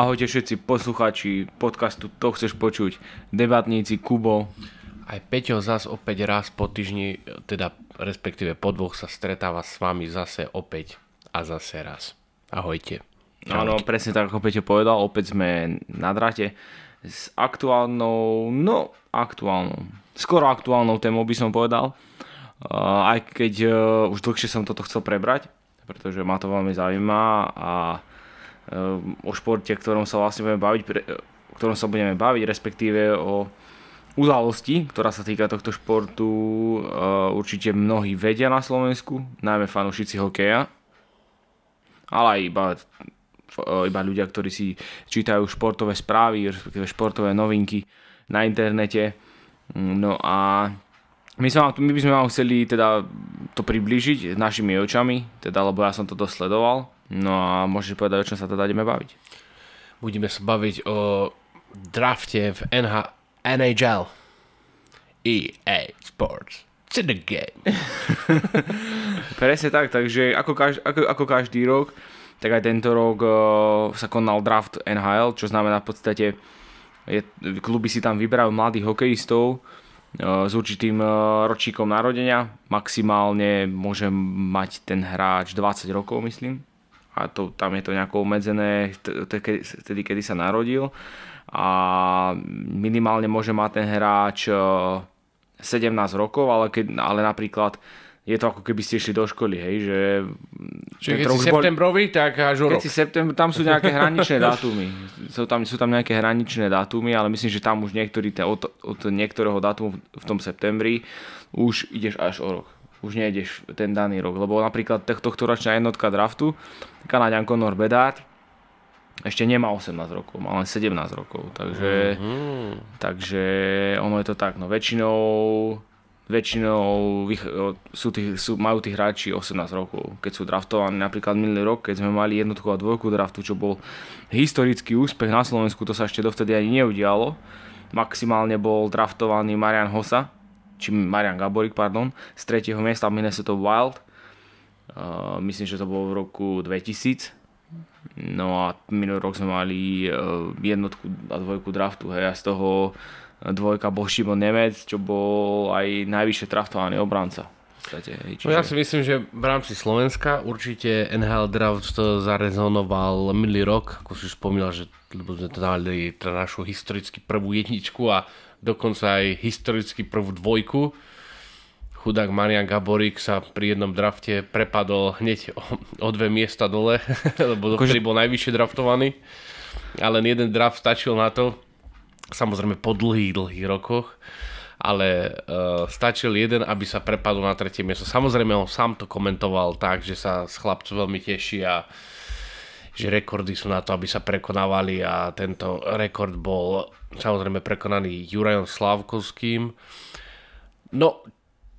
Ahojte všetci poslucháči podcastu To chceš počuť, debatníci Kubo. Aj Peťo zas opäť raz po týždni, teda respektíve po dvoch sa stretáva s vami zase opäť a zase raz. Ahojte. Áno, presne tak ako Peťo povedal, opäť sme na drate s aktuálnou, no aktuálnou, skoro aktuálnou témou by som povedal. Uh, aj keď uh, už dlhšie som toto chcel prebrať, pretože ma to veľmi zaujíma a o športe, ktorom sa vlastne budeme baviť, o ktorom sa budeme baviť, respektíve o udalosti, ktorá sa týka tohto športu, uh, určite mnohí vedia na Slovensku, najmä fanúšici hokeja, ale aj iba iba ľudia, ktorí si čítajú športové správy, respektíve športové novinky na internete. No a my, sme, my by sme vám chceli teda to priblížiť našimi očami, teda lebo ja som to dosledoval. No a môžeš povedať, o čom sa teda ideme baviť. Budeme sa baviť o drafte v NH, NHL. EA Sports. To the game. Presne tak, takže ako, každý, ako, ako každý rok tak aj tento rok uh, sa konal draft NHL, čo znamená v podstate, je, kluby si tam vyberajú mladých hokejistov s určitým ročíkom narodenia. Maximálne môže mať ten hráč 20 rokov, myslím. A to, tam je to nejako obmedzené vtedy, kedy sa narodil. A minimálne môže mať ten hráč 17 rokov, ale, keď, ale napríklad je to ako keby ste išli do školy, hej, že... Čiže keď si septembrový, tak až Keď si septembr, tam sú nejaké hraničné dátumy. Sú tam, sú tam nejaké hraničné dátumy, ale myslím, že tam už niektorý, od, od niektorého dátumu v tom septembri už ideš až o rok. Už nejdeš ten daný rok, lebo napríklad tohto ročná jednotka draftu, Kanadian Conor Bedard, ešte nemá 18 rokov, má len 17 rokov, takže, mm-hmm. takže ono je to tak, no väčšinou väčšinou sú tí, sú, majú tí hráči 18 rokov, keď sú draftovaní. Napríklad minulý rok, keď sme mali jednotku a dvojku draftu, čo bol historický úspech na Slovensku, to sa ešte dovtedy ani neudialo. Maximálne bol draftovaný Marian Hosa, či Marian Gaborik, pardon, z tretieho miesta Minnesota Wild. Uh, myslím, že to bolo v roku 2000. No a minulý rok sme mali uh, jednotku a dvojku draftu, hej, a z toho dvojka bol Šimon Nemec, čo bol aj najvyššie traftovaný obranca. Podstate, čiže... no ja si myslím, že v rámci Slovenska určite NHL Draft to zarezonoval minulý rok, ako si spomínal, že lebo sme to dali teda našu historicky prvú jedničku a dokonca aj historicky prvú dvojku. Chudák Marian Gaborik sa pri jednom drafte prepadol hneď o, o dve miesta dole, lebo akože... bol najvyššie draftovaný. Ale jeden draft stačil na to, samozrejme po dlhých, dlhých rokoch, ale uh, stačil jeden, aby sa prepadol na tretie miesto. Samozrejme on sám to komentoval tak, že sa s chlapcom veľmi teší a že rekordy sú na to, aby sa prekonávali a tento rekord bol samozrejme prekonaný Jurajom Slavkovským. No,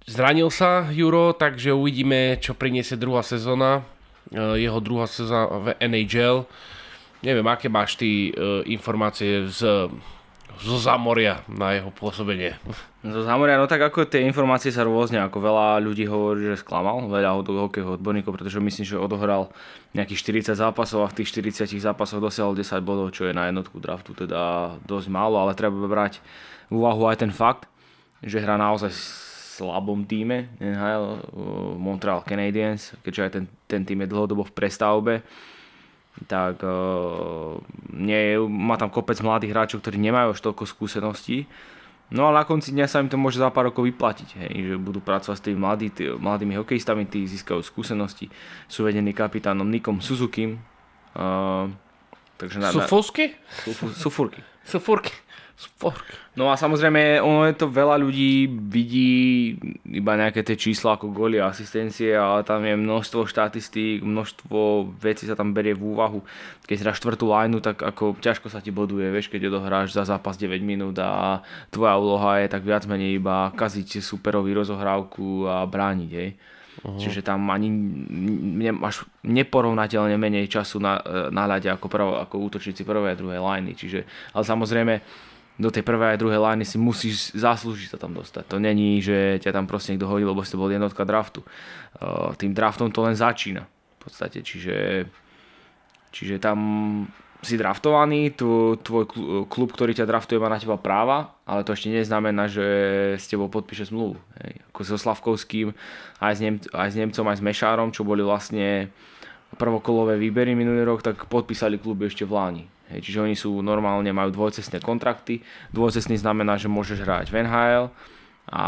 zranil sa Juro, takže uvidíme, čo priniesie druhá sezóna, e, jeho druhá sezóna v NHL. Neviem, aké máš ty uh, informácie z zo Zamoria na jeho pôsobenie. Zo Zamoria, no tak ako tie informácie sa rôzne, ako veľa ľudí hovorí, že sklamal, veľa hokejových odborníkov, pretože myslím, že odohral nejakých 40 zápasov a v tých 40 zápasoch dosiahol 10 bodov, čo je na jednotku draftu teda dosť málo, ale treba brať v úvahu aj ten fakt, že hrá naozaj slabom týme NHL, Montreal Canadiens, keďže aj ten, ten tým je dlhodobo v prestavbe tak uh, nie, má tam kopec mladých hráčov, ktorí nemajú už toľko skúseností. No ale na konci dňa sa im to môže za pár rokov vyplatiť, hej, že budú pracovať s tými mladý, tý, mladými hokejistami, tí získajú skúsenosti. Sú vedení kapitánom Nikom Suzuki. Uh, takže na, Sufusky? Sufurky. Sufurky. Spork. No a samozrejme, ono je to veľa ľudí vidí iba nejaké tie čísla ako góly a asistencie, ale tam je množstvo štatistík, množstvo vecí sa tam berie v úvahu. Keď hráš štvrtú lineu, tak ako ťažko sa ti boduje, vieš, keď odohráš za zápas 9 minút a tvoja úloha je tak viac menej iba kaziť superový rozohrávku a brániť, hej. Uh-huh. Čiže tam ani ne, máš neporovnateľne menej času na, na ľade ako, prv, ako útočníci prvej a druhej liney. Čiže, ale samozrejme, do tej prvej a druhej liney si musíš zaslúžiť sa tam dostať. To není, že ťa tam proste niekto hodil, lebo si to bol jednotka draftu. Uh, tým draftom to len začína v podstate, čiže, čiže tam si draftovaný, tvoj klub, ktorý ťa draftuje, má na teba práva, ale to ešte neznamená, že s tebou podpíše zmluvu. Hej. Ako so Slavkovským, aj s, Nem- aj s Nemcom, aj s Mešárom, čo boli vlastne prvokolové výbery minulý rok, tak podpísali kluby ešte v Láni. Hej. Čiže oni sú normálne, majú dvojcestné kontrakty. Dvojcestný znamená, že môžeš hrať v NHL, a,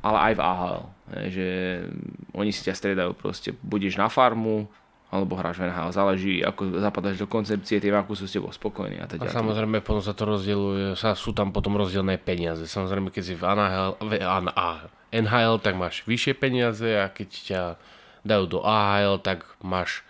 ale aj v AHL. Hej, že oni si ťa striedajú proste. Budeš na farmu, alebo hráš v NHL. Záleží, ako zapadáš do koncepcie, tým, ako sú s tebou spokojní. A, teda. a samozrejme, potom sa to rozdieluje, sa, sú tam potom rozdielne peniaze. Samozrejme, keď si v NHL, v NHL, tak máš vyššie peniaze a keď ťa dajú do AHL, tak máš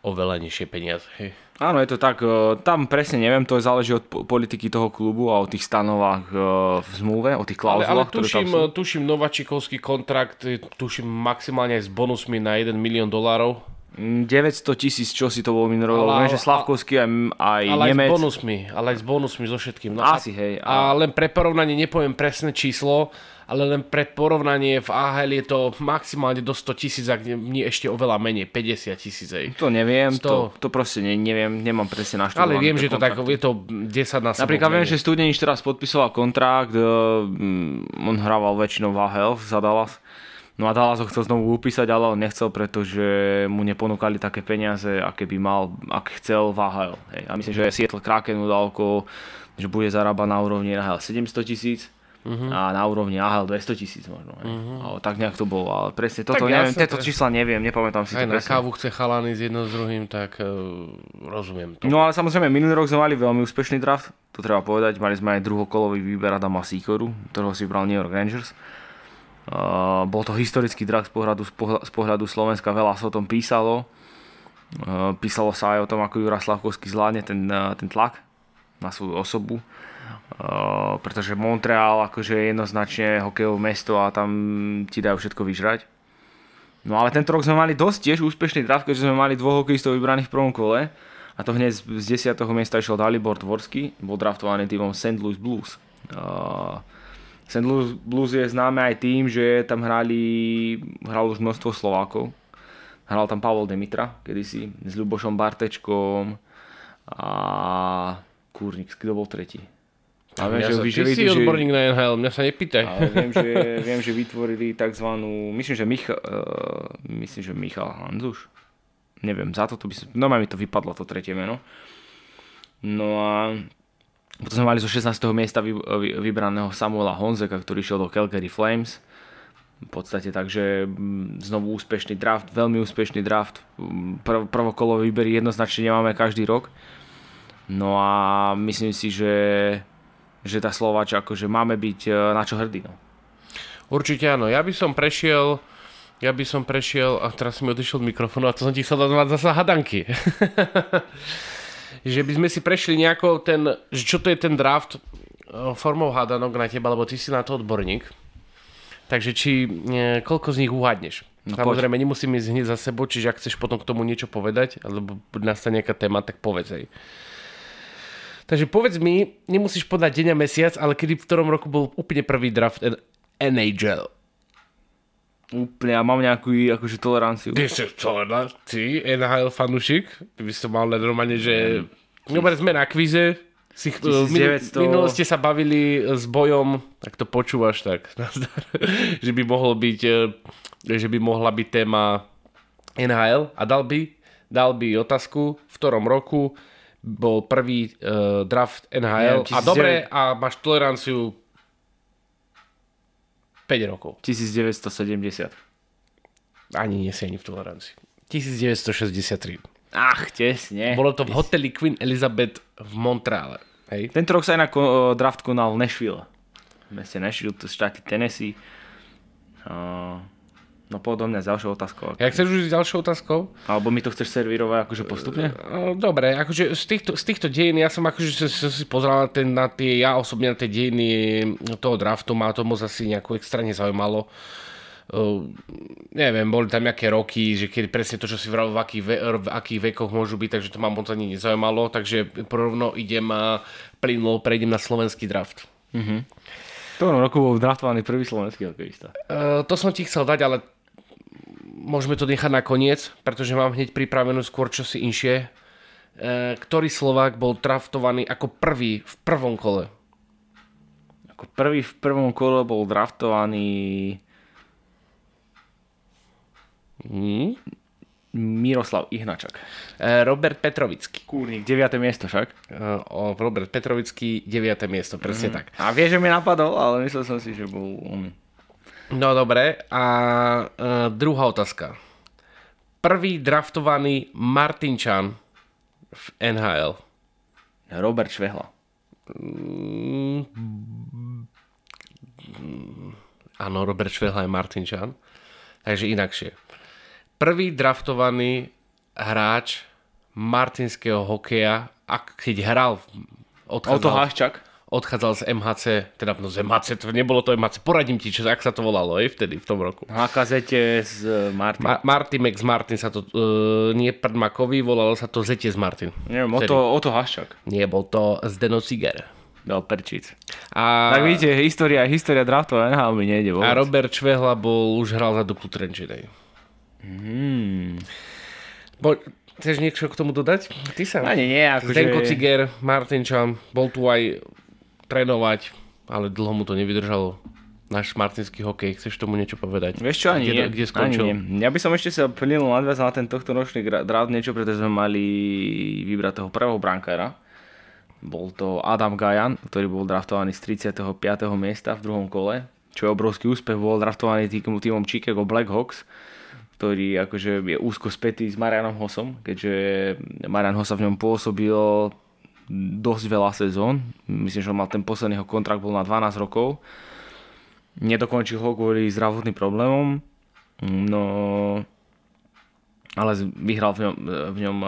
oveľa nižšie peniaze. Hej. Áno, je to tak. Tam presne neviem, to záleží od politiky toho klubu a o tých stanovách v zmluve, o tých klauzulách, ale, ale tuším, tuším Novačikovský kontrakt, tuším maximálne aj s bonusmi na 1 milión dolárov 900 tisíc, čo si to bol minulý rok. Viem, že Slavkovský aj, aj ale Nemec. aj s bonusmi, ale aj s bonusmi so všetkým. No Asi, hej. A... a len pre porovnanie, nepoviem presné číslo, ale len pre porovnanie v AHL je to maximálne do 100 tisíc, ak nie ešte oveľa menej, 50 tisíc. To neviem, 100... to, to proste ne, neviem, nemám presne naštudované. Ale viem, že to tak, je to 10 na Napríklad viem, že Studenič teraz podpisoval kontrakt, uh, on hrával väčšinou v AHL za Dallas No a Dallas ho chcel znovu upísať, ale on nechcel, pretože mu neponúkali také peniaze, aké by mal, ak chcel v AHL. Hej. A myslím, že Seattle Kraken mu dal okolo, že bude zarábať na úrovni AHL 700 tisíc uh-huh. a na úrovni AHL 200 tisíc možno. Uh-huh. Ale tak nejak to bolo, ale presne toto tak neviem, tieto čísla neviem, nepamätám si aj to presne. na kávu chce chalany s jedno s druhým, tak uh, rozumiem to. No ale samozrejme, minulý rok sme mali veľmi úspešný draft, to treba povedať, mali sme aj druhokolový výber Adama Sikoru, ktorého si vybral New York Rangers. Uh, bol to historický drak z pohľadu, z pohľadu Slovenska, veľa sa o tom písalo. Uh, písalo sa aj o tom, ako Jura Slavkovský zvládne ten, uh, ten tlak na svoju osobu. Pretože Montreal akože je jednoznačne hokejové mesto a tam ti dajú všetko vyžrať. No ale tento rok sme mali dosť tiež úspešný draft, keďže sme mali dvoch hokejistov vybraných v prvom kole. A to hneď z 10. miesta išiel Dalibor Dvorsky, bol draftovaný týmom St. Louis Blues. Uh, St. Louis Blues je známe aj tým, že tam hrali, hral už množstvo Slovákov. Hral tam Pavol Demitra kedysi s Ľubošom Bartečkom a Kúrnik, kto bol tretí? A viem, že, sa, že, ty že, si že, odborník na NHL, mňa sa nepýtaj. Ale viem, že, viem, že vytvorili tzv. Myslím, že, Micha, uh, myslím, že Michal Hanzuš. Neviem, za toto by som... Normálne mi to vypadlo, to tretie meno. No a potom sme mali zo 16. miesta vy, vy, vybraného Samuela Honzeka, ktorý šiel do Calgary Flames. V podstate takže mm, znovu úspešný draft, veľmi úspešný draft. Mm, prv, prvokolový výbery jednoznačne nemáme každý rok. No a myslím si, že, že tá Slováča, akože máme byť e, na čo hrdí. No. Určite áno. Ja by som prešiel ja by som prešiel, a teraz si mi odišiel od mikrofónu a to som ti chcel dať zase hadanky. že by sme si prešli nejako ten, že čo to je ten draft eh, formou hádanok na teba, lebo ty si na to odborník. Takže či, e, koľko z nich uhádneš? No, Samozrejme, poď. nemusím ísť hneď za sebou, čiže ak chceš potom k tomu niečo povedať, alebo nastane nejaká téma, tak povedz aj. Takže povedz mi, nemusíš podať deň a mesiac, ale kedy v ktorom roku bol úplne prvý draft NHL? Úplne, ja mám nejakú akože toleranciu. Ty si tolerancií, NHL fanušik? Ty by si mal len normálne, že... Mm. Dobre, sme na kvíze. Si, 1900... Minulo ste sa bavili s bojom, tak to počúvaš tak, že by mohol byť, e, že by mohla byť téma NHL a dal by, dal by otázku, v ktorom roku bol prvý uh, draft NHL Neviem, a dobre, a máš toleranciu 5 rokov. 1970. Ani nie si ani v tolerancii. 1963. Ach, tesne. Bolo to v hoteli Queen Elizabeth v Montreale. Hej. Tento rok sa aj na draft konal v Nashville. V meste Nashville, to štáty Tennessee. Uh, No podobne s ďalšou otázkou. Ja chceš už s ďalšou otázkou? Alebo mi to chceš servírovať akože postupne? Dobre, akože z týchto, z týchto dejín, ja som akože si pozrel na, ten, na tie, ja osobne na tie dejiny toho draftu, ma to moc asi nejako extra nezaujímalo. Uh, neviem, boli tam nejaké roky, že keď presne to, čo si vral, v akých, ve, v akých vekoch môžu byť, takže to ma moc ani nezaujímalo, takže porovno idem a plynulo prejdem na slovenský draft. Uh-huh. V tom roku bol draftovaný prvý slovenský hokejista. Uh, to som ti chcel dať, ale môžeme to nechať na koniec, pretože mám hneď pripravenú skôr čosi inšie. E, ktorý Slovák bol draftovaný ako prvý v prvom kole? Ako prvý v prvom kole bol draftovaný Hmm? Miroslav Ihnačak. E, Robert Petrovický. Kúrnik, 9. miesto však. E, o, Robert Petrovický, 9. miesto, presne mm. tak. A vie, že mi napadol, ale myslel som si, že bol on. No dobre, a e, druhá otázka. Prvý draftovaný Martinčan v NHL. Robert Švehla. Mm, áno, Robert Švehla je Martinčan. Takže inakšie. Prvý draftovaný hráč martinského hokeja, ak keď hral, odchádzal, Oto Haščak. Odchádzal z MHC, teda no z MHC, to nebolo to MHC, poradím ti, čo, ak sa to volalo, aj vtedy, v tom roku. HKZete z Martin. Ma- Martin Max Martin sa to, uh, nie Prdmakovi, volalo sa to Zete z Martin. Neviem, Oto, Oto Haščak. Nie, bol to Zdeno Ciger. No, perčic. A... Tak vidíte, história, história draftov NHL mi nejde vôbec. A Robert Švehla bol, už hral za Duklu Trenčinej. Hmm. Bo, chceš niečo k tomu dodať? Ty sa. Ani nie. Akože... Zdenko Ciger, Martin Čam, bol tu aj trénovať, ale dlho mu to nevydržalo. Náš martinský hokej, chceš tomu niečo povedať? Vieš čo, ani kde, nie. Kde skončil? Ani nie. Ja by som ešte sa plnil nadviazal na ten tohto ročný draft niečo, pretože sme mali vybrať toho prvého brankára. Bol to Adam Gajan, ktorý bol draftovaný z 35. miesta v druhom kole, čo je obrovský úspech. Bol draftovaný tým, týmom Chicago Blackhawks ktorý akože je úzko spätý s Marianom Hosom, keďže Marian Hosa v ňom pôsobil dosť veľa sezón. Myslím, že mal ten posledný kontrakt bol na 12 rokov. Nedokončil ho kvôli zdravotným problémom. No, ale vyhral v ňom, v, ňom,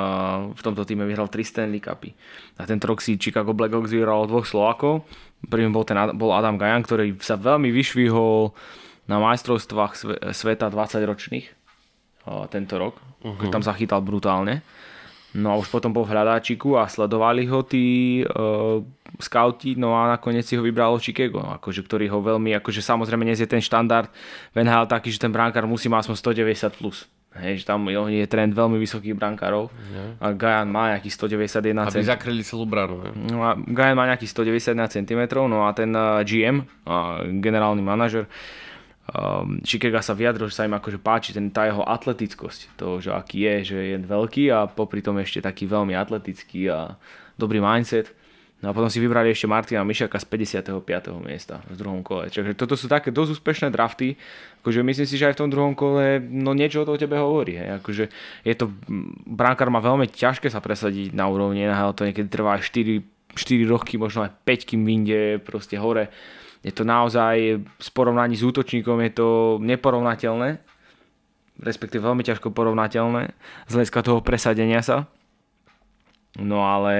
v tomto týme vyhral 3 Stanley Cupy. A tento rok si Chicago Blackhawks vyhral dvoch Slovákov. Prvým bol, ten, bol Adam Gajan, ktorý sa veľmi vyšvihol na majstrovstvách sveta 20 ročných tento rok, uh-huh. tam zachytal brutálne. No a už potom bol v hľadáčiku a sledovali ho tí uh, scouti, no a nakoniec si ho vybralo Chicago, no, akože, ktorý ho veľmi, akože samozrejme dnes je ten štandard v NHL taký, že ten brankár musí mať aspoň 190 plus. Hej, že tam je trend veľmi vysokých brankárov yeah. a Gajan má nejaký 191 cm. Aby zakryli celú branu. No a Gajan má nejaký 191 cm, no a ten uh, GM, uh, generálny manažer, um, Chicago sa vyjadril, že sa im akože páči ten, tá jeho atletickosť, to, že aký je, že je veľký a popri tom ešte taký veľmi atletický a dobrý mindset. No a potom si vybrali ešte Martina Mišaka z 55. miesta v druhom kole. Čiže toto sú také dosť úspešné drafty. Akože myslím si, že aj v tom druhom kole no niečo o tebe hovorí. Hej. Akože je to, bránkar má veľmi ťažké sa presadiť na úrovni NHL, to niekedy trvá 4, 4 roky, možno aj 5, kým vyjde proste hore je to naozaj v porovnaní s útočníkom je to neporovnateľné, respektíve veľmi ťažko porovnateľné z hľadiska toho presadenia sa. No ale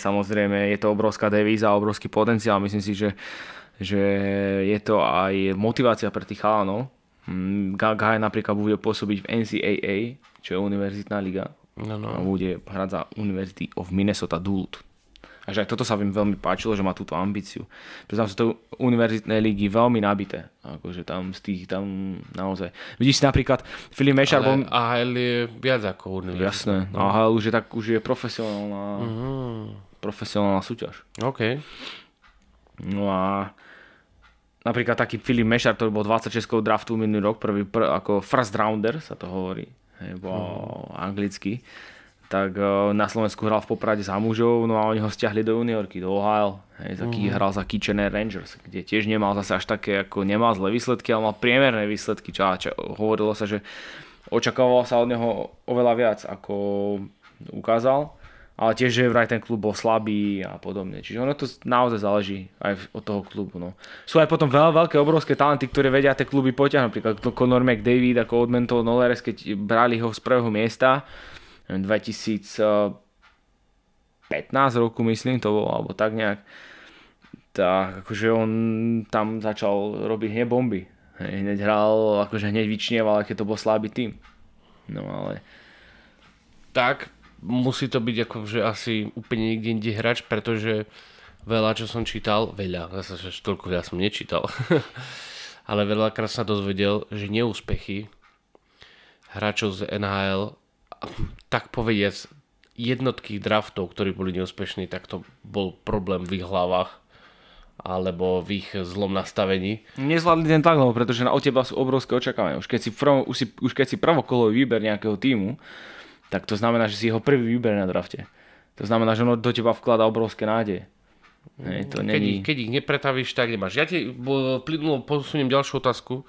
samozrejme je to obrovská devíza, obrovský potenciál. Myslím si, že, že je to aj motivácia pre tých chalanov. Mm, Gaj napríklad bude pôsobiť v NCAA, čo je univerzitná liga. No, no. A bude hrať za University of Minnesota Duluth. A že aj toto sa im veľmi páčilo, že má túto ambíciu. Pretože tam sú to univerzitné ligy veľmi nabité. Akože tam z tých, tam naozaj. Vidíš si napríklad, Filip Mešar bol... AHL je viac ako univerzitné. Jasné, no. AHL už je tak, už je profesionálna, uh-huh. profesionálna súťaž. OK. No a napríklad taký Filip Mešar, ktorý bol 26 draftu minulý rok, prvý, pr, ako first rounder sa to hovorí, hej, bol uh-huh. anglicky tak uh, na Slovensku hral v Poprade za mužov, no a oni ho stiahli do juniorky, do Ohio, hej, za, mm. hral za Kitchener Rangers, kde tiež nemal zase až také, ako nemal zlé výsledky, ale mal priemerné výsledky, čo, čo hovorilo sa, že očakávalo sa od neho oveľa viac, ako ukázal, ale tiež, že vraj ten klub bol slabý a podobne. Čiže ono to naozaj záleží aj od toho klubu. No. Sú aj potom veľa veľké, obrovské talenty, ktoré vedia tie kluby potiahnuť. Napríklad Conor McDavid ako odmentol Noleres, keď brali ho z prvého miesta, 2015 roku myslím to bolo, alebo tak nejak, tak akože on tam začal robiť hneď bomby. Hneď hral, akože hneď vyčnieval, keď to bol slabý tým. No ale... Tak, musí to byť akože asi úplne niekde inde hrač, pretože veľa, čo som čítal, veľa, zase, toľko ja som nečítal, ale veľakrát sa dozvedel, že neúspechy hráčov z NHL tak povediac, jednotky draftov, ktorí boli neúspešní, tak to bol problém v ich hlavách alebo v ich zlom nastavení. Nezvládli ten tlak, pretože na od teba sú obrovské očakávania. Už keď si, prv, už, si, už keď si prvokolový výber nejakého týmu, tak to znamená, že si jeho prvý výber na drafte. To znamená, že ono do teba vkladá obrovské nádeje. Hej, to keď, není... ich, keď ich nepretavíš, tak nemáš. Ja ti plynulo posuniem ďalšiu otázku.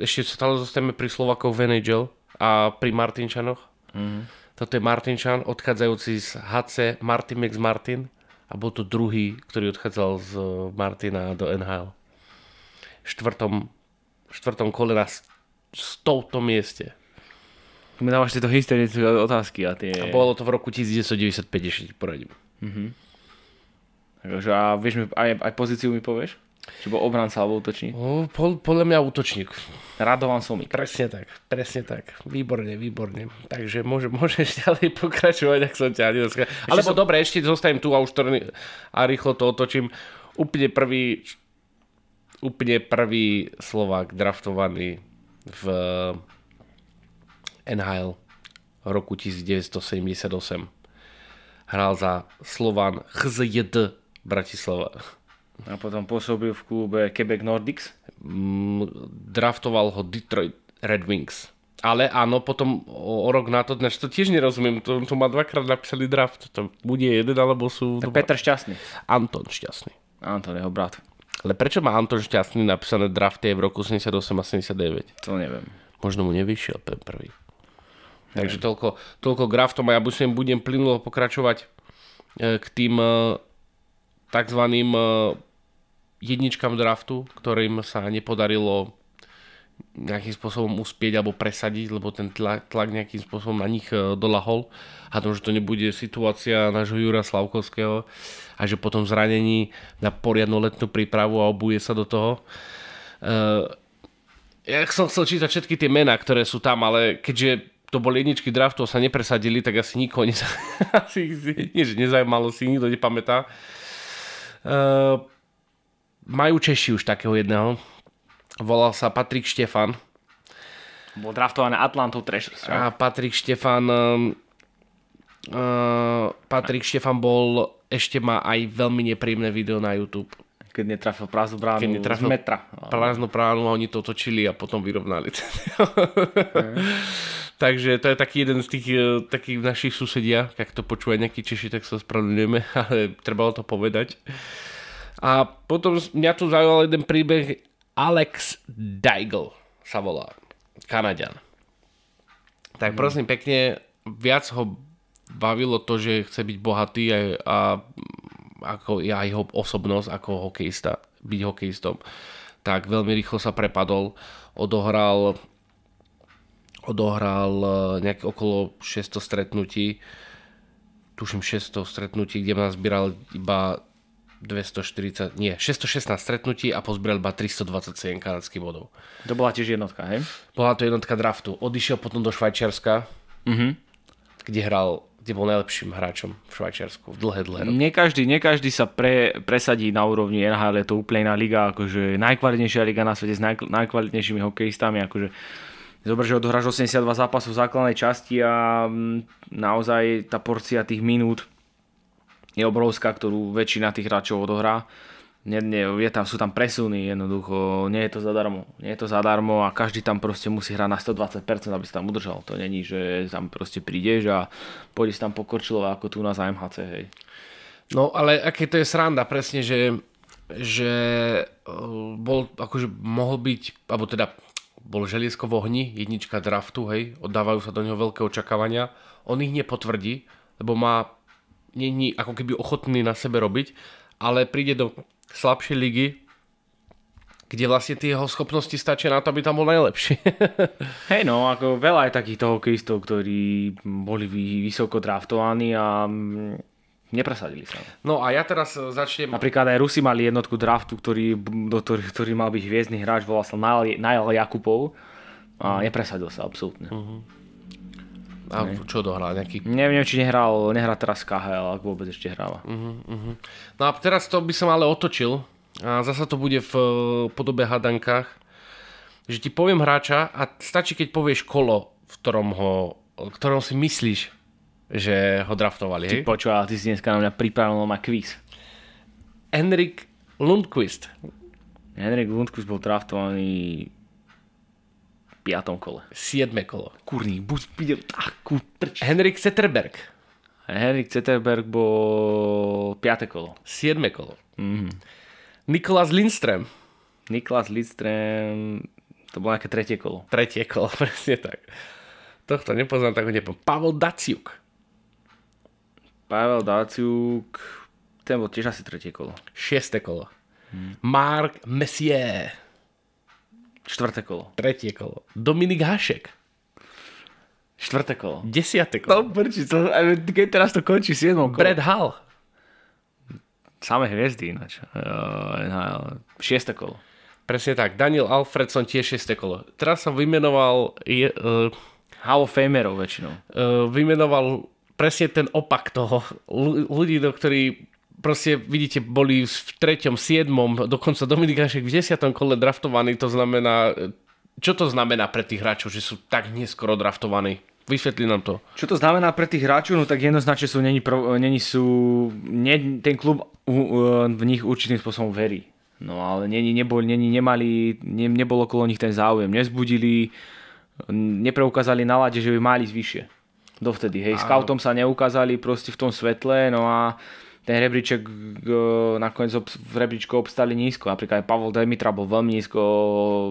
Ešte stále zostaneme pri Slovakov v NHL a pri Martinčanoch. Mm-hmm. Toto je Martinčan, odchádzajúci z HC Martin Max Martin a bol to druhý, ktorý odchádzal z Martina do NHL. V štvrtom, štvrtom kole na touto mieste. Mi dávaš tieto historické otázky a tie... A bolo to v roku 1995, ešte poradím. Mm-hmm. Takže a vieš mi, aj, aj pozíciu mi povieš? Či bol obranca alebo útočník? O, po, podľa mňa útočník. Radovan Somik. Presne tak, presne tak. Výborne, výborne. Takže môže, môžeš ďalej pokračovať, ak som ťa nedoskal. Alebo som... dobre, ešte zostajem tu a už to, a rýchlo to otočím. Úplne prvý úplne prvý Slovák draftovaný v NHL roku 1978. Hral za Slovan HZJD Bratislava. A potom pôsobil v klube Quebec Nordics? Mm, draftoval ho Detroit Red Wings. Ale áno, potom o, o rok na to, to tiež nerozumiem, to, to má dvakrát napísaný draft. To bude jeden, alebo sú... Tak Petr Šťastný. Anton Šťastný. Anton, jeho brat. Ale prečo má Anton Šťastný napísané drafty v roku 88 a 79? To neviem. Možno mu nevyšiel ten prvý. Takže toľko, toľko graftom a ja budem, budem plynulo pokračovať e, k tým e, takzvaným e, jedničkám draftu, ktorým sa nepodarilo nejakým spôsobom uspieť alebo presadiť, lebo ten tlak, tlak nejakým spôsobom na nich e, dolahol a tom, že to nebude situácia nášho Jura Slavkovského a že potom zranení na poriadnu letnú prípravu a obuje sa do toho. Uh, ja som chcel čítať všetky tie mená, ktoré sú tam, ale keďže to boli jedničky draftov sa nepresadili, tak asi nikoho neza... asi, že nezajímalo si, nikto nepamätá. Uh, majú Češi už takého jedného. Volal sa Patrik Štefan. Bol draftovaný Atlantou Trashers. A Patrik Štefan uh, Patrik Štefan bol ešte má aj veľmi nepríjemné video na YouTube. Keď netrafil prázdnu bránu Keď netrafil z metra. Prázdnu bránu a oni to otočili a potom vyrovnali. Takže to je taký jeden z tých uh, takých našich susedia, ak to počúva nejaký Češi, tak sa spravedlňujeme, ale trebalo to povedať. A potom mňa tu zaujal jeden príbeh Alex Deigl sa volá, Kanadian. Tak mm. prosím pekne, viac ho bavilo to, že chce byť bohatý a, a ako ja jeho osobnosť ako hokejista, byť hokejistom. Tak veľmi rýchlo sa prepadol, odohral odohral e, nejak okolo 600 stretnutí, tuším 600 stretnutí, kde ma zbieral iba 240, nie, 616 stretnutí a pozbieral iba 327 kanadských bodov. To bola tiež jednotka, hej? Bola to jednotka draftu. Odišiel potom do Švajčiarska, mm-hmm. kde hral kde bol najlepším hráčom v Švajčiarsku v dlhé, dlhé roky. Nie každý, nie každý sa pre, presadí na úrovni NHL, je to úplne iná liga, akože najkvalitnejšia liga na svete s naj, najkvalitnejšími hokejistami, akože Zober, že odohráš 82 zápasov v základnej časti a mm, naozaj tá porcia tých minút je obrovská, ktorú väčšina tých hráčov odohrá. Nie, nie, je tam, sú tam presuny jednoducho, nie je to zadarmo. Nie je to zadarmo a každý tam proste musí hrať na 120%, aby sa tam udržal. To není, že tam proste prídeš a pôjdeš tam pokorčilo ako tu na ZMHC, hej. No ale aké to je sranda presne, že, že eh, bol, akože mohol byť, alebo teda bol želiesko v ohni, jednička draftu, hej, oddávajú sa do neho veľké očakávania. On ich nepotvrdí, lebo má, není ako keby ochotný na sebe robiť, ale príde do slabšej ligy, kde vlastne tie jeho schopnosti stačia na to, aby tam bol najlepší. Hej no, ako veľa je takýchto hokejistov, ktorí boli vysoko draftovaní a Nepresadili sa. No a ja teraz e, začnem... Napríklad aj Rusi mali jednotku draftu, ktorý, do, ktorý, ktorý mal byť hviezdny hráč, volal sa Nail Jakubov a uh nepresadil sa absolútne. Uh-huh. A ne. čo dohral? Nejaký... Neviem, či nehral, nehrá teraz KHL, ak vôbec ešte hráva. Uh-huh, uh-huh. No a teraz to by som ale otočil. A zasa to bude v e, podobe hadankách. Že ti poviem hráča a stačí, keď povieš kolo, v ktorom, ho, v ktorom si myslíš, že ho draftovali? Ty počúval, ty si dneska na mňa pripravil ma quiz. Henrik Lundqvist. Henrik Lundqvist bol draftovaný piatom kole. 7. kolo. Kurný, buď pide takú trč. Henrik Zetterberg. Henrik Zetterberg bol piaté kolo. 7. kolo. Mm-hmm. Nikolas Lindström. Niklas Lidström, to bolo nejaké tretie kolo. Tretie kolo, presne tak. Tohto nepoznám, tak ho nepoznám. Pavel Daciuk. Pavel Daciuk, ten bol tiež asi tretie kolo. Šieste kolo. Hmm. Mark Messier. Štvrté kolo. Tretie kolo. Dominik Hašek. Štvrté kolo. Desiate kolo. No prči, to, keď teraz to končí 7 kolo. Brad Hall. Samé hviezdy ináč. Uh, šieste kolo. Presne tak. Daniel Alfredson tiež 6. kolo. Teraz som vymenoval... Je, uh, Hall of Famerov väčšinou. Uh, vymenoval presne ten opak toho. L- ľudí, do ktorí proste, vidíte, boli v treťom, siedmom, dokonca Dominik Hašek v desiatom kole draftovaný, to znamená, čo to znamená pre tých hráčov, že sú tak neskoro draftovaní? Vysvetli nám to. Čo to znamená pre tých hráčov? No tak jednoznačne sú, není, pro, není sú, ne, ten klub u, u, v nich určitým spôsobom verí. No ale není, nebol, není, nemali, ne, nebol okolo nich ten záujem. Nezbudili, nepreukázali na lade, že by mali zvyššie. Dovtedy, hej, scoutom sa neukázali proste v tom svetle, no a ten rebríček nakoniec v rebríčku obstali nízko. Napríklad aj Pavel Demitra bol veľmi nízko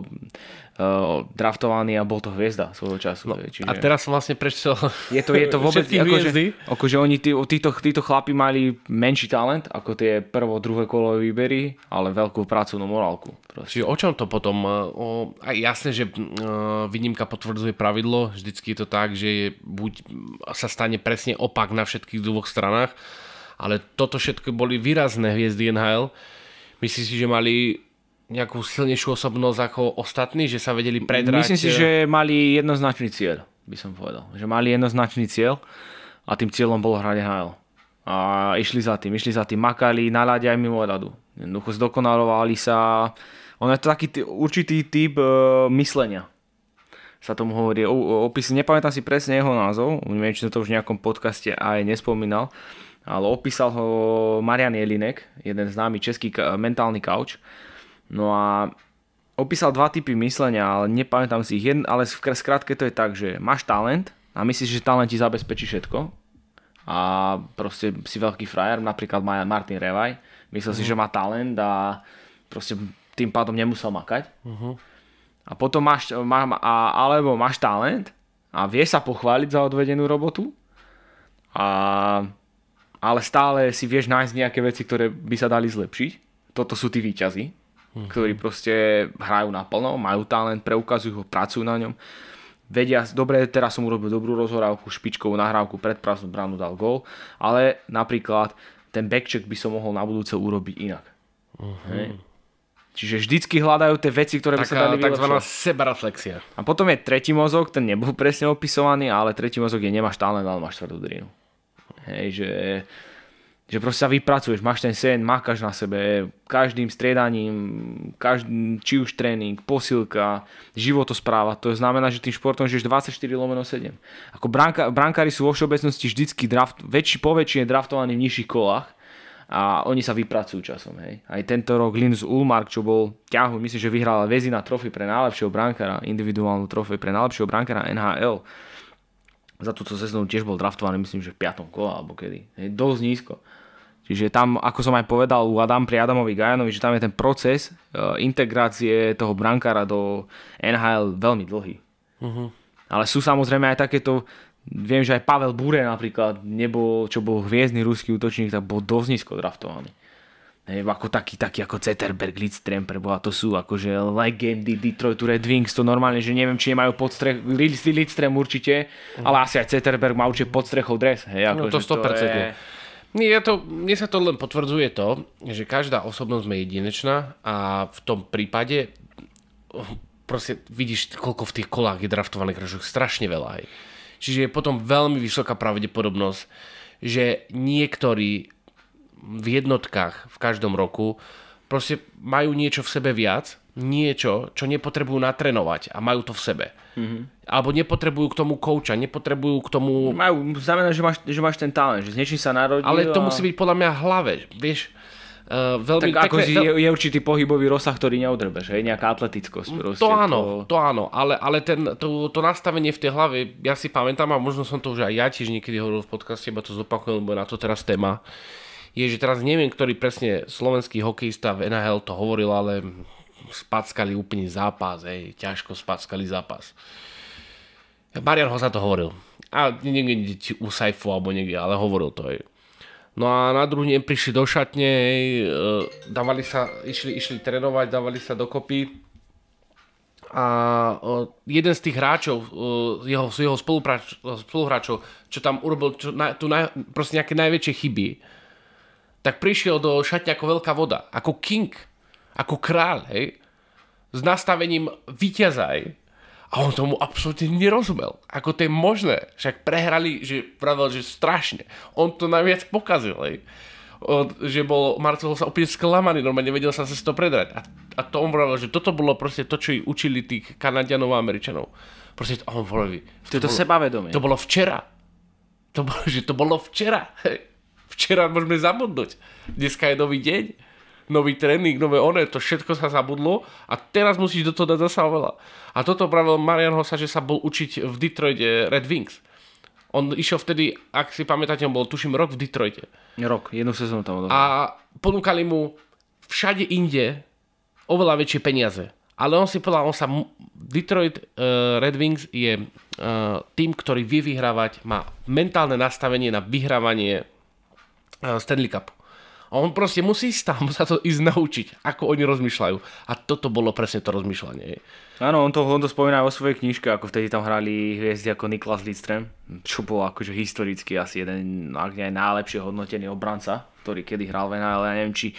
uh, draftovaný a bol to hviezda svojho času. No, čiže... A teraz vlastne prečo je to, je to vôbec, akože, akože oni, tí, títo, títo chlapi mali menší talent ako tie prvo, druhé kolové výbery, ale veľkú pracovnú morálku. Proste. Čiže o čom to potom? O, aj jasné, že uh, výnimka potvrdzuje pravidlo, vždycky je to tak, že buď sa stane presne opak na všetkých dvoch stranách, ale toto všetko boli výrazné hviezdy NHL. Myslíš si, že mali nejakú silnejšiu osobnosť ako ostatní, že sa vedeli predrať? Myslím si, že mali jednoznačný cieľ, by som povedal. Že mali jednoznačný cieľ a tým cieľom bolo hrať HL. A išli za tým, išli za tým, makali na ľade aj mimo ľadu. Jednoducho zdokonalovali sa. On je to taký t- určitý typ e, myslenia sa tomu hovorí. O, opis, nepamätám si presne jeho názov, neviem, či som to už v nejakom podcaste aj nespomínal, ale opísal ho Marian Jelinek, jeden známy český mentálny kauč No a opísal dva typy myslenia, ale nepamätám si ich. Jedn, ale v skrátke to je tak, že máš talent a myslíš, že talent ti zabezpečí všetko a proste si veľký frajer, napríklad Martin Revaj, myslel uh-huh. si, mhm. že má talent a proste tým pádom nemusel makať. Uh-huh. A potom máš, má, a, alebo máš talent a vieš sa pochváliť za odvedenú robotu, a, ale stále si vieš nájsť nejaké veci, ktoré by sa dali zlepšiť. Toto sú tí výťazí mm-hmm. ktorí proste hrajú naplno, majú talent, preukazujú ho, pracujú na ňom. Vedia, dobre, teraz som urobil dobrú rozhorávku, špičkovú nahrávku, pred prázdnu bránu dal gól, ale napríklad ten backcheck by som mohol na budúce urobiť inak. Mm-hmm. Čiže vždycky hľadajú tie veci, ktoré Taká, by sa dali vylepšovať. Takzvaná sebareflexia. A potom je tretí mozog, ten nebol presne opisovaný, ale tretí mozog je nemáš talent, ale máš tvrdú drinu. Hej, že že proste sa vypracuješ, máš ten sen, mákaš na sebe, každým striedaním, každý, či už tréning, posilka, životospráva, to znamená, že tým športom žiješ 24 lomeno 7. Ako branka, brankári sú vo všeobecnosti vždycky draft, väčší, po väčšine draftovaní v nižších kolách a oni sa vypracujú časom. Hej. Aj tento rok Linus Ulmark, čo bol ťahu, myslím, že vyhral Vezina trofej pre najlepšieho brankára, individuálnu trofej pre najlepšieho brankára NHL. Za túto sezónu tiež bol draftovaný, myslím, že v 5. kole alebo kedy. Hej, dosť nízko. Čiže tam, ako som aj povedal u Adam pri Adamovi Gajanovi, že tam je ten proces uh, integrácie toho brankára do NHL veľmi dlhý. Uh-huh. Ale sú samozrejme aj takéto, viem, že aj Pavel Bure napríklad, nebol, čo bol hviezdny ruský útočník, tak bol dosť nízko draftovaný. Hej, ako taký, taký ako Zetterberg, Lidström, preboha, to sú akože legendy Detroit Red Wings, to normálne, že neviem, či nemajú podstrech, Lidström určite, uh-huh. ale asi aj Zetterberg má určite podstrechov dres. Hej, ako, no to 100%. To je, nie, ja to, mne sa to len potvrdzuje to, že každá osobnosť je jedinečná a v tom prípade proste vidíš, koľko v tých kolách je draftovaných hráčov, strašne veľa. Aj. Čiže je potom veľmi vysoká pravdepodobnosť, že niektorí v jednotkách v každom roku proste majú niečo v sebe viac, niečo, čo nepotrebujú natrenovať a majú to v sebe. Mm-hmm. Alebo nepotrebujú k tomu kouča, nepotrebujú k tomu... Majú, znamená, že máš, že máš ten talent, že s niečím sa narodil Ale to a... musí byť podľa mňa hlave, vieš. Uh, veľmi, Tak ako také- je, je určitý pohybový rozsah, ktorý neudrbeš, hej? Nejaká atletickosť proste. To áno, to áno, ale, ale ten, to, to nastavenie v tej hlave, ja si pamätám a možno som to už aj ja tiež niekedy hovoril v podcaste, iba to zopakujem, lebo je na to teraz téma, je, že teraz neviem, ktorý presne slovenský hokejista v NHL to hovoril, ale spackali úplne zápas, hej, ťažko spackali zápas. Marian ho sa to hovoril. A niekde u Saifu alebo niekde, ale hovoril to, hej. No a na druhý deň prišli do šatne, hej, e, dávali sa, išli, išli trénovať, dávali sa dokopy a o, jeden z tých hráčov, o, jeho, jeho spoluhráčov, čo tam urobil čo, na, tu naj, proste nejaké najväčšie chyby, tak prišiel do šatne ako veľká voda, ako king, ako kráľ, hej, s nastavením víťaza, hej. A on tomu absolútne nerozumel. Ako to je možné? Však prehrali, že pravil, že strašne. On to najviac pokazil, hej. O, že bol Marcel sa úplne sklamaný, normálne nevedel sa sa to predrať. A, a to on povedal, že toto bolo proste to, čo ich učili tých Kanadianov a Američanov. Proste to, on povedal, To je to sebavedomie. to bolo včera. To bolo, že to bolo včera. Hej. Včera môžeme zabudnúť. Dneska je nový deň, nový tréning, nové one, to všetko sa zabudlo a teraz musíš do toho dať zasa oveľa. A toto pravil Marian Hossa, že sa bol učiť v Detroite Red Wings. On išiel vtedy, ak si pamätáte, on bol tuším rok v Detroite. Rok, jednu sezónu tam odohral. A ponúkali mu všade inde oveľa väčšie peniaze. Ale on si povedal, on sa... Detroit uh, Red Wings je uh, tým, ktorý vie vyhrávať, má mentálne nastavenie na vyhrávanie Stanley Cup. A on proste musí tam, sa to ísť naučiť, ako oni rozmýšľajú. A toto bolo presne to rozmýšľanie. Áno, on to, on to spomína vo svojej knižke, ako vtedy tam hrali hviezdy ako Niklas Lidström, čo bol akože historicky asi jeden, ak nie aj najlepšie hodnotený obranca, ktorý kedy hral v NHL, ja neviem či,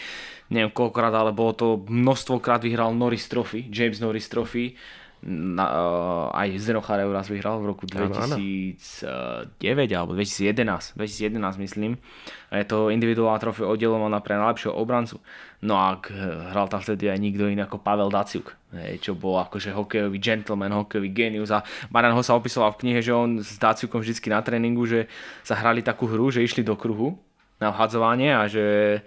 neviem koľkokrát, ale bolo to množstvokrát vyhral Norris Trophy, James Norris Trophy, na, uh, aj Zdeno Charev raz vyhral v roku Áno, áno. 2009 alebo 2011, 2011 myslím. A je to individuálna trofej oddelovaná pre najlepšieho obrancu. No a k- hral tam vtedy aj nikto iný ako Pavel Daciuk, hej, čo bol akože hokejový gentleman, hokejový genius. A Marian ho sa opisoval v knihe, že on s Daciukom vždycky na tréningu, že sa hrali takú hru, že išli do kruhu na vhadzovanie a že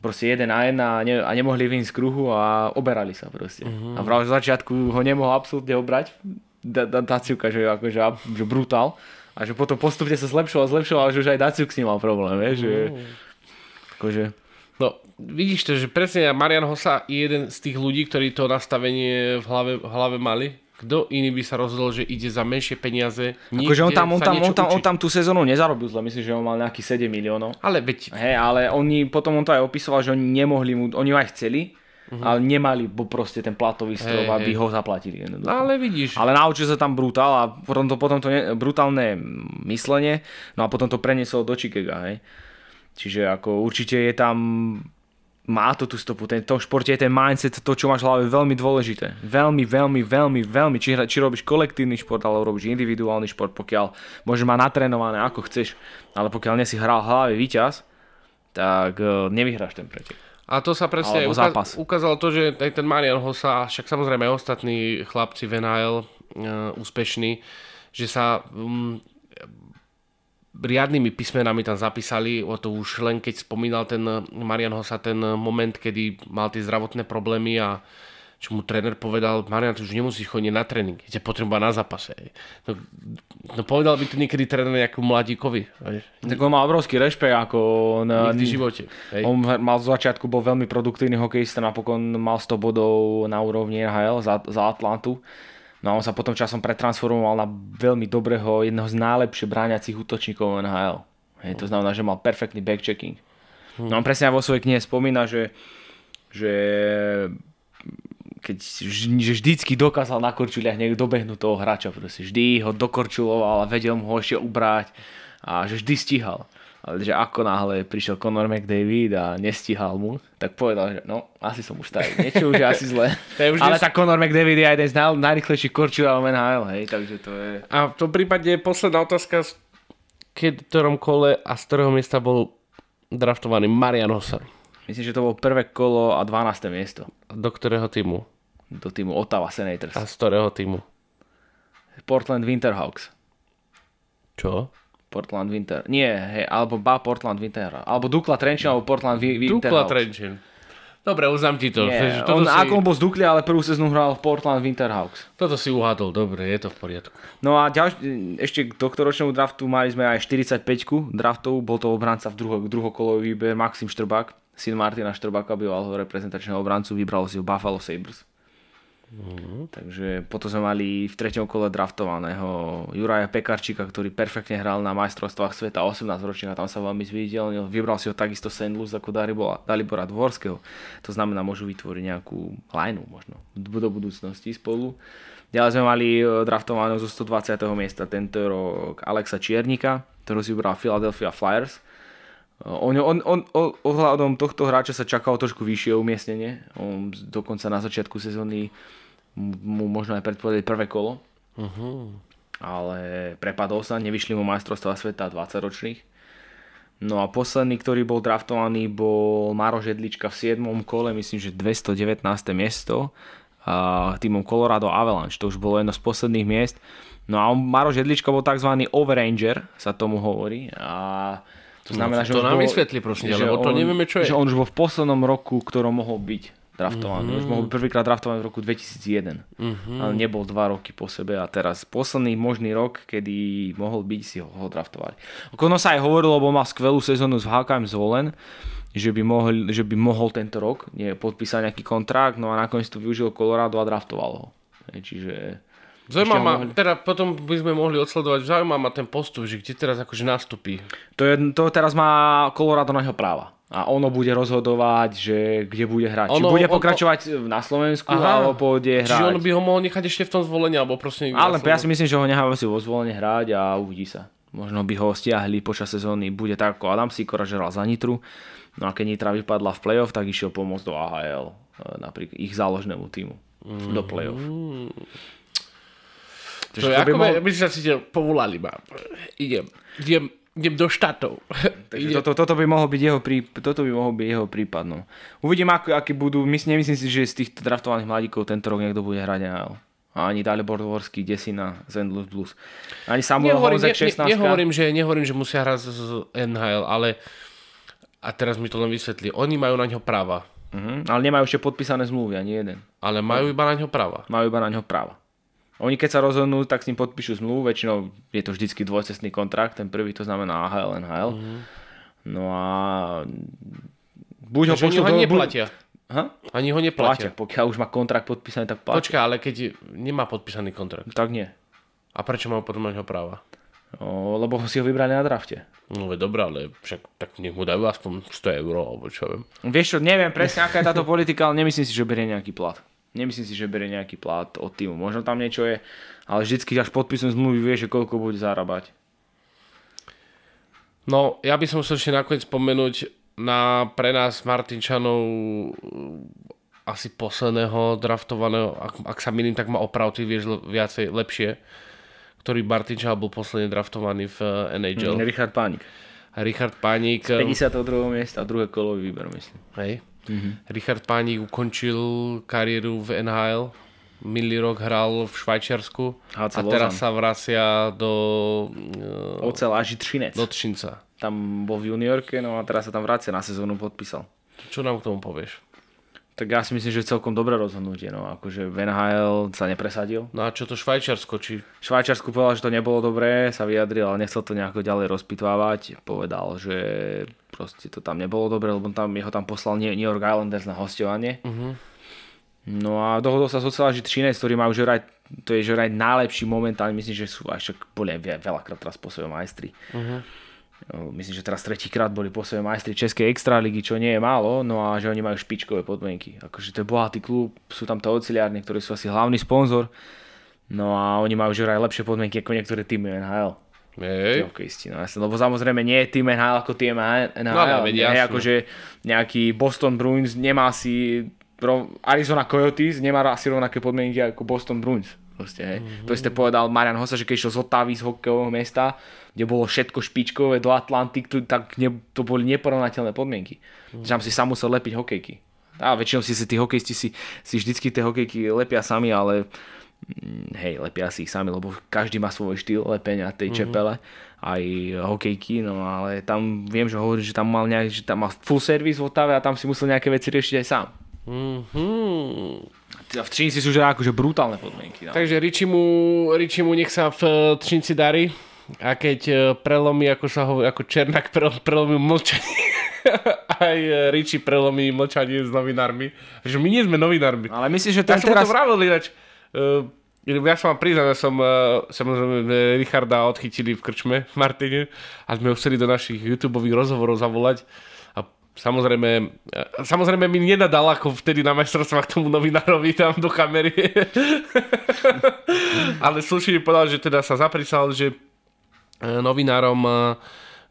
proste jeden na jeden a, ne, a nemohli vyjsť z kruhu a oberali sa proste. Uh-huh. A v začiatku ho nemohol absolútne obrať, Da- Da- Daciuka, že akože že brutál. A že potom postupne sa zlepšoval, zlepšoval, že už aj Daciuk s ním mal problém, vieš, že akože No, vidíš to, že presne Marian Hossa je jeden z tých ľudí, ktorí to nastavenie v hlave, v hlave mali. Kto iný by sa rozhodol, že ide za menšie peniaze? Akože on tam, on, tam, on, tam, on tam tú sezónu nezarobil zle, myslím, že on mal nejakých 7 miliónov. Ale veď, Hej, ale oni, potom on to aj opisoval, že oni nemohli mu, oni ho aj chceli, ale nemali bo proste ten platový strop. Hej, aby hej. ho zaplatili. jednoducho. no ale vidíš. Ale naučil sa tam brutál a potom to, potom to ne, brutálne myslenie, no a potom to preniesol do Chicaga, hej. Čiže ako určite je tam, má to tú stopu, ten, v tom športe je ten mindset, to čo máš v hlave veľmi dôležité. Veľmi, veľmi, veľmi, veľmi, či, či robíš kolektívny šport, alebo robíš individuálny šport, pokiaľ môžeš mať natrénované ako chceš, ale pokiaľ nie si hral v hlave víťaz, tak uh, nevyhráš ten pretek. A to sa presne zápas. ukázalo to, že aj ten Marian Hossa, však samozrejme aj ostatní chlapci v NHL uh, úspešní, že sa um, riadnymi písmenami tam zapísali, o to už len keď spomínal ten Marian Hossa ten moment, kedy mal tie zdravotné problémy a čo mu tréner povedal, Marian, ty už nemusíš chodiť na tréning, ťa potrebujem na zápase. No, no povedal by to niekedy tréner nejakú mladíkovi. Tak on má obrovský rešpekt ako na, Nikdy v živote. Hej. On mal z začiatku, bol veľmi produktívny hokejista, napokon mal 100 bodov na úrovni NHL za, za Atlantu. No a on sa potom časom pretransformoval na veľmi dobrého, jedného z najlepšie bráňacích útočníkov NHL. Hej, to znamená, že mal perfektný backchecking. No on presne vo svojej knihe spomína, že, že keď že vždycky dokázal na korčuliach niekto dobehnúť toho hráča. Proste. Vždy ho dokorčuloval a vedel mu ho ešte ubrať a že vždy stíhal. Ale že ako náhle prišiel Conor McDavid a nestíhal mu, tak povedal, že no, asi som už starý, niečo už je asi zle. Je už Ale dnes- tak Conor McDavid je jeden z naj, najrychlejších korčulov v NHL, hej, takže to je... A v tom prípade posledná otázka, keď v ktorom kole a z ktorého miesta bol draftovaný Marian Hossa. Myslím, že to bolo prvé kolo a 12. miesto. Do ktorého týmu? do týmu Ottawa Senators. A z ktorého týmu? Portland Winterhawks. Čo? Portland Winter. Nie, hej, alebo ba Portland Winter. Alebo Dukla Trenčín, alebo Portland Vi- Dukla. Trenčín. Dobre, uznám ti to. Nie, toto, on, si, ako bol z Dukly, ale prvú sezónu hral v Portland Winterhawks. toto si uhádol, dobre, je to v poriadku. No a ďalš, ešte k tohto ročnému draftu mali sme aj 45 draftov, bol to obranca v druho, druhokolový výber Maxim Štrbák, syn Martina Štrbáka, bývalého reprezentačného obrancu, vybral si ho Buffalo Sabres. Mhm. Takže potom sme mali v treťom kole draftovaného Juraja Pekarčíka, ktorý perfektne hral na majstrovstvách sveta 18 ročných a tam sa veľmi zviditeľnil. Vybral si ho takisto St. Louis ako Dalibora, Dalibora Dvorského. To znamená, môžu vytvoriť nejakú lineu možno do budúcnosti spolu. Ďalej sme mali e, draftovaného zo 120. miesta tento rok Alexa Čiernika, ktorú si vybral Philadelphia Flyers. On, on, on, on, ohľadom tohto hráča sa čakalo trošku vyššie umiestnenie. On dokonca na začiatku sezóny mu možno aj predpovedali prvé kolo. Uh-huh. Ale prepadol sa, nevyšli mu majstrovstvá sveta 20 ročných. No a posledný, ktorý bol draftovaný, bol Maro Žedlička v 7. kole, myslím, že 219. miesto týmom Colorado Avalanche. To už bolo jedno z posledných miest. No a Maro Žedlička bol tzv. overanger, sa tomu hovorí. A to znamená, No, že to nám bol, vysvetli, prosím že lebo to on- nevieme, čo je. Že on už bol v poslednom roku, ktorom mohol byť draftovaný. Mhm. Už mohol byť prvýkrát draftovaný v roku 2001. Ale nebol dva roky po sebe a teraz posledný možný rok, kedy mohol byť, si ho, ho draftovali. Ono sa aj hovorilo, lebo mal skvelú sezónu s HKM zvolen, že by, mohol, že by mohol tento rok nie, podpísať nejaký kontrakt, no a nakoniec to využil Colorado a draftoval ho. Hej, Čiže Zaujíma Ešte ma, mohli- teda potom by sme mohli odsledovať, zaujíma ma ten postup, že kde teraz akože nastupí. to, je, to teraz má Colorado na jeho práva. A ono bude rozhodovať, že kde bude hrať. Či Ono- bude on- pokračovať na Slovensku, Aha. alebo pôjde hrať. Čiže on by ho mohol nechať ešte v tom zvolení, alebo proste... Ale ja si myslím, že ho necháme si vo zvolenie hrať a uvidí sa. Možno by ho stiahli počas sezóny. Bude tak ako Adam Sikora, že hral za Nitru. No a keď Nitra vypadla v play-off, tak išiel pomôcť do AHL. e, Napríklad ich záložnému týmu. Do play-off. To je ako by, by sa cítil, povolali ma. Idem, idem, idem do štátov. Takže toto, toto, by mohol byť jeho prí, toto by mohol byť jeho prípad. No. Uvidím, ako, aký budú. Myslím, nemyslím si, že z tých draftovaných mladíkov tento rok niekto bude hrať NHL. A ani Dalibor Dvorský, Desina. Louis Blues. Ani Samuel nehovorím, Honzek, ne, 16 ne, nehovorím, že, nehovorím, že musia hrať z, NHL, ale a teraz mi to len vysvetlí. Oni majú na ňo práva, Uh-huh. Ale nemajú ešte podpísané zmluvy, ani jeden. ale majú iba na ňo práva. majú iba na ňo práva. Oni keď sa rozhodnú, tak s ním podpíšu zmluvu, väčšinou je to vždycky dvojcestný kontrakt, ten prvý to znamená AHL, NHL. Mhm. No a buď ho Takže oni pošlú ho do... neplatia. Ha? Ani ho Platia. neplatia. Pokiaľ už má kontrakt podpísaný, tak platia. Počkaj, ale keď nemá podpísaný kontrakt. Tak nie. A prečo majú potom ňo práva? O, lebo ho si ho vybrali na drafte. No veď dobré, ale však tak nech mu dajú aspoň 100 eur, alebo čo viem. Vieš čo, neviem presne, aká je táto politika, ale nemyslím si, že berie nejaký plat. Nemyslím si, že berie nejaký plat od týmu. Možno tam niečo je, ale vždycky až podpísom zmluvy vieš, že koľko bude zarábať. No, ja by som chcel ešte nakoniec spomenúť na pre nás Martinčanov asi posledného draftovaného, ak, ak sa milím, tak ma oprav, ty vieš le- viacej, lepšie, ktorý Martinčan bol posledne draftovaný v uh, NHL. Mm, Richard Pánik. Richard Pánik, 52. miesta, druhé kolový výber, myslím. hej, Richard Pánik ukončil kariéru v NHL, minulý rok hral v Švajčiarsku HC a teraz sa vracia do, uh, Ocel až Třinec. do Třinca. Tam bol v juniorke, no a teraz sa tam vracia, na sezónu podpísal. Čo nám k tomu povieš? Tak ja si myslím, že celkom dobré rozhodnutie, no akože v NHL sa nepresadil. No a čo to Švajčiarsko, či V Švajčiarsku povedal, že to nebolo dobré, sa vyjadril, ale nechcel to nejako ďalej rozpitvávať. Povedal, že proste to tam nebolo dobré, lebo tam, jeho tam poslal New York Islanders na hostovanie. Uh-huh. No a dohodol sa s Oceláži Třinec, ktorý majú že vraj, to je že vraj najlepší momentálne, myslím, že sú aj však boli veľakrát teraz po sebe majstri. Uh-huh. Myslím, že teraz tretíkrát boli po sebe majstri Českej extraligy, čo nie je málo, no a že oni majú špičkové podmienky. Akože to je bohatý klub, sú tam to oceliárne, ktorí sú asi hlavný sponzor. No a oni majú že vraj lepšie podmienky ako niektoré týmy NHL. Hej. No jasne, lebo samozrejme nie je tým NHL ako tým NHL. No, ale jasne. akože nejaký Boston Bruins nemá si Arizona Coyotes nemá asi rovnaké podmienky ako Boston Bruins. Proste, hej. Mm-hmm. To isté povedal Marian Hossa, že keď išiel z Otávy z hokejového mesta, kde bolo všetko špičkové do Atlantik, tu- tak ne, to boli neporovnateľné podmienky. Tam si sám musel lepiť hokejky. A väčšinou si si tí hokejisti si, si vždycky tie hokejky lepia sami, ale mm, hej, lepia si ich sami, lebo každý má svoj štýl lepenia tej mm-hmm. čepele aj hokejky, no ale tam viem, že hovorí, že tam mal nejak, že tam mal full service v Otave a tam si musel nejaké veci riešiť aj sám. Mm-hmm. V Trinci sú že akože brutálne podmienky. No. Takže Ričimu, Ričimu nech sa v eh, Trinci darí a keď eh, prelomí, ako sa hovorí, ako Černák prelomí mlčanie aj Riči prelomí mlčanie s novinármi. Že my nie sme novinármi. Ale myslíš, že Ja ten som teraz... to vravil ináč. Uh, ja som vám priznal, že som uh, samozrejme Richarda odchytili v krčme v Martine a sme ho chceli do našich YouTube rozhovorov zavolať. A samozrejme, samozrejme mi nenadal ako vtedy na majstrovstvách tomu novinárovi tam do kamery. Ale slušne mi povedal, že teda sa zaprísal, že novinárom uh,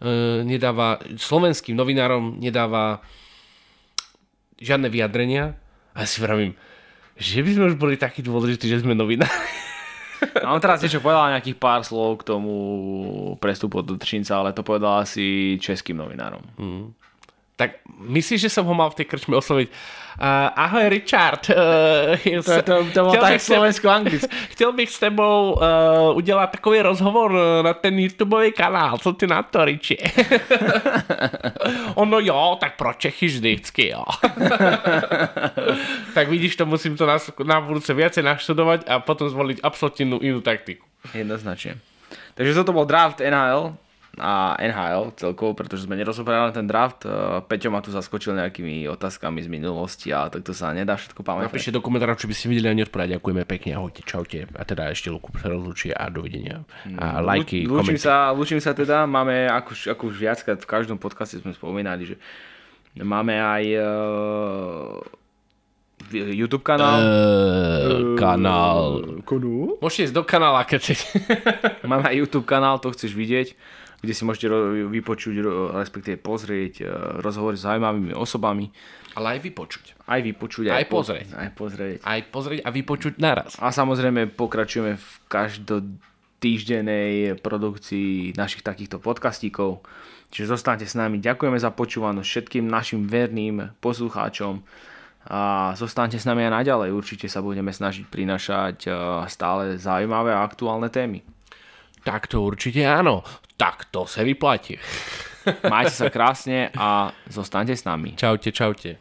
uh, nedáva, slovenským novinárom nedáva žiadne vyjadrenia. A ja si vravím, že by sme už boli takí dôležití, že sme novinári. A on teraz niečo povedal nejakých pár slov k tomu prestupu do Trinca, ale to povedal asi českým novinárom. Tak myslíš, že som ho mal v tej krčme osloviť? Uh, ahoj Richard. Uh, To, to, to bolo tak slovensko-anglicky. Chcel bych s tebou uh, udělat takový rozhovor na ten YouTubeový kanál. Co ty na to, Riči? ono jo, tak pro Čechy vždycky, jo. tak vidíš, to musím to na, na budúce viacej naštudovať a potom zvoliť absolútne inú taktiku. Jednoznačne. Takže toto bol draft NHL a NHL celkovo, pretože sme nerozoberali ten draft. Eh, Peťo ma tu zaskočil nejakými otázkami z minulosti a tak to sa nedá všetko pamätať. Napíšte do komentárov, či by ste videli a neodpovedať. Ďakujeme pekne, ahojte, čaute. A teda ešte Luku sa rozlučí a dovidenia. A lajky, Lú- lúčim sa, lúčim sa teda, máme, ako, už- ako už viackrát v každom podcaste sme spomínali, že máme aj uh, YouTube kanál. Uh, kanál. Konu? Môžete ísť do kanála, keď. Máme aj YouTube kanál, to chceš vidieť, kde si môžete vypočuť, respektíve pozrieť uh, rozhovory s zaujímavými osobami. Ale aj vypočuť. Aj vypočuť, Aj po- pozrieť. Aj pozrieť. Aj pozrieť a vypočuť naraz. A samozrejme pokračujeme v každotýždenej produkcii našich takýchto podcastíkov. Čiže zostaňte s nami. Ďakujeme za počúvanosť všetkým našim verným poslucháčom a zostaňte s nami aj naďalej. Určite sa budeme snažiť prinašať eh, stále zaujímavé a aktuálne témy. Tak to určite áno. Tak to sa vyplatí. Majte sa krásne a zostaňte s nami. Čaute, čaute.